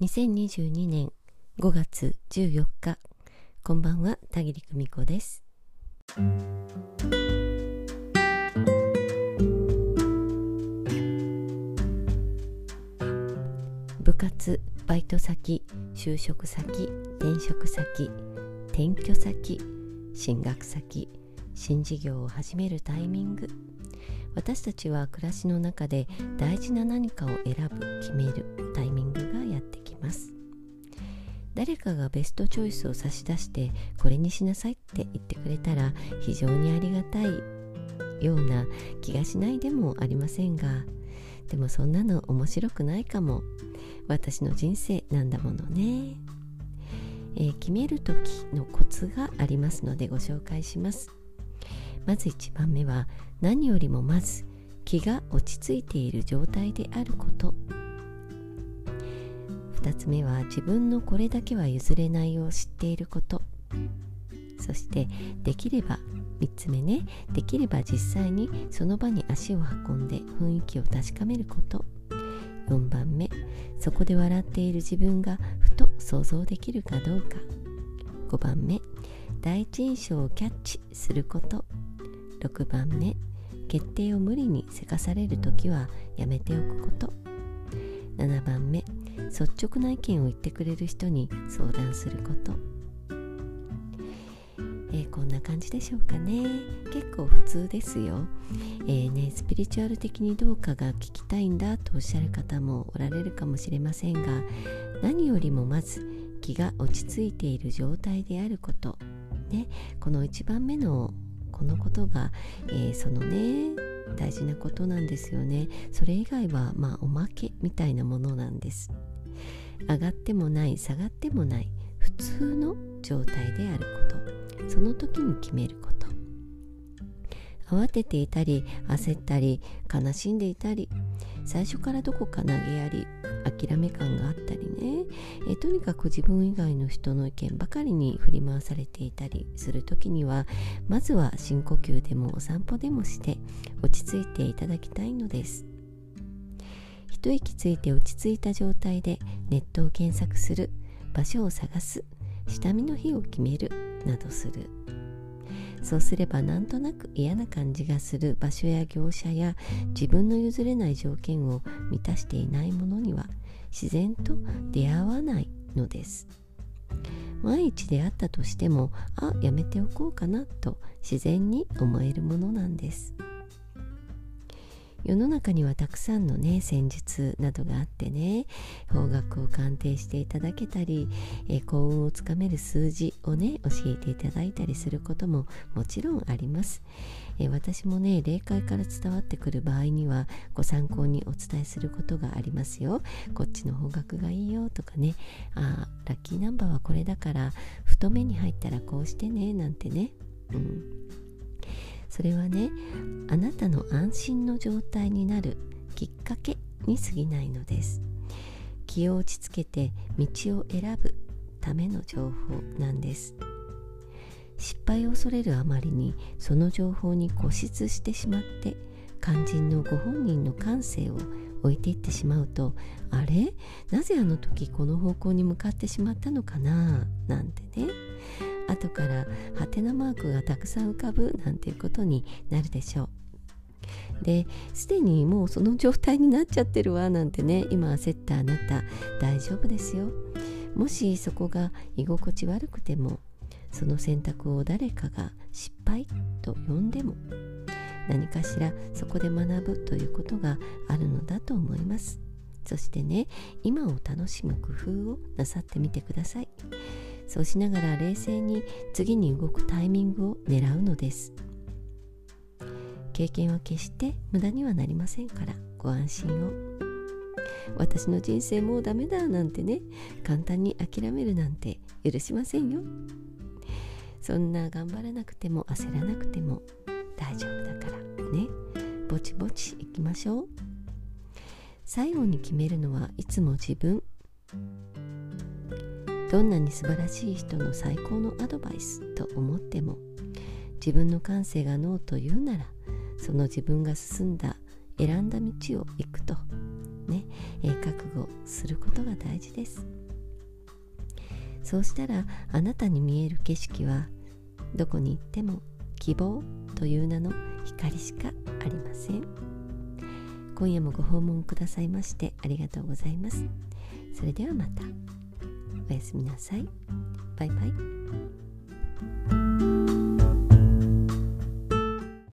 2022年5月14日こんばんは田切久美子です。部活バイト先就職先転職先転居先進学先新事業を始めるタイミング。私たちは暮らしの中で大事な何かを選ぶ決めるタイミング。誰かがベストチョイスを差し出してこれにしなさいって言ってくれたら非常にありがたいような気がしないでもありませんが。でもそんなの面白くないかも。私の人生なんだものね、えー、決める時のコツがありますのでご紹介します。まず1番目は何よりもまず気が落ち着いている状態であること。2つ目は自分のこれだけは譲れないを知っていること。そしてできれば3つ目ね。できれば実際にその場に足を運んで雰囲気を確かめること。4番目。そこで笑っている自分がふと想像できるかどうか。5番目。第一印象をキャッチすること。6番目。決定を無理にせかされる時はやめておくこと。7番目。率直な意見を言ってくれる人に相談すること、えー、こんな感じでしょうかね。結構普通ですよ、えー、ね、スピリチュアル的にどうかが聞きたいんだとおっしゃる方もおられるかもしれませんが何よりもまず気が落ち着いている状態であること、ね、この1番目のこのことが、えー、そのね大事なことなんですよね。それ以外はまあおまけみたいなものなんです。上がってもない下がってもない普通の状態であること。その時に決めること。慌てていたり焦ったり悲しんでいたり最初からどこか投げやり諦め感があったりね。えとにかく自分以外の人の意見ばかりに振り回されていたりする時にはまずは深呼吸でもお散歩でもして落ち着いていただきたいのです。一息ついて落ち着いた状態でネットを検索する。場所を探す。下見の日を決める。などする。そうすればなんとなく嫌な感じがする場所や業者や自分の譲れない条件を満たしていないものには自然と出会わないのです。万一出会ったとしてもあやめておこうかなと自然に思えるものなんです。世の中にはたくさんのね戦術などがあってね方角を鑑定していただけたり、えー、幸運をつかめる数字をね教えていただいたりすることももちろんあります、えー、私もね霊界から伝わってくる場合にはご参考にお伝えすることがありますよ。こっちの方角がいいよとかねあラッキーナンバーはこれだから太めに入ったらこうしてねなんてね。うん。それはねあなたの安心の状態になるきっかけに過ぎないのです。気を落ち着けて道を選ぶための情報なんです。失敗を恐れるあまりにその情報に固執してしまって肝心のご本人の感性を置いていってしまうとあれ？なぜあの時この方向に向かってしまったのかな？なんてね。後からハテナマークがたくさん浮かぶなんていうことになるでしょう。ですでにもうその状態になっちゃってるわなんてね今焦ったあなた大丈夫ですよ。もしそこが居心地悪くてもその選択を誰かが失敗と呼んでも何かしらそこで学ぶということがあるのだと思います。そしてね今を楽しむ工夫をなさってみてください。そうしながら冷静に次に動くタイミングを狙うのです。経験は決して無駄にはなりませんから。ご安心を。私の人生もうダメだなんてね。簡単に諦めるなんて許しませんよ。そんな頑張らなくても焦らなくても大丈夫だからね。ぼちぼちいきましょう。最後に決めるのはいつも自分。どんなに素晴らしい人の最高のアドバイスと思っても自分の感性がノーと言うならその自分が進んだ選んだ道を行くとね、えー、覚悟することが大事です。そうしたらあなたに見える景色はどこに行っても希望という名の光しかありません。今夜もご訪問くださいましてありがとうございます。それではまた。おやすみなさい。バイバイ。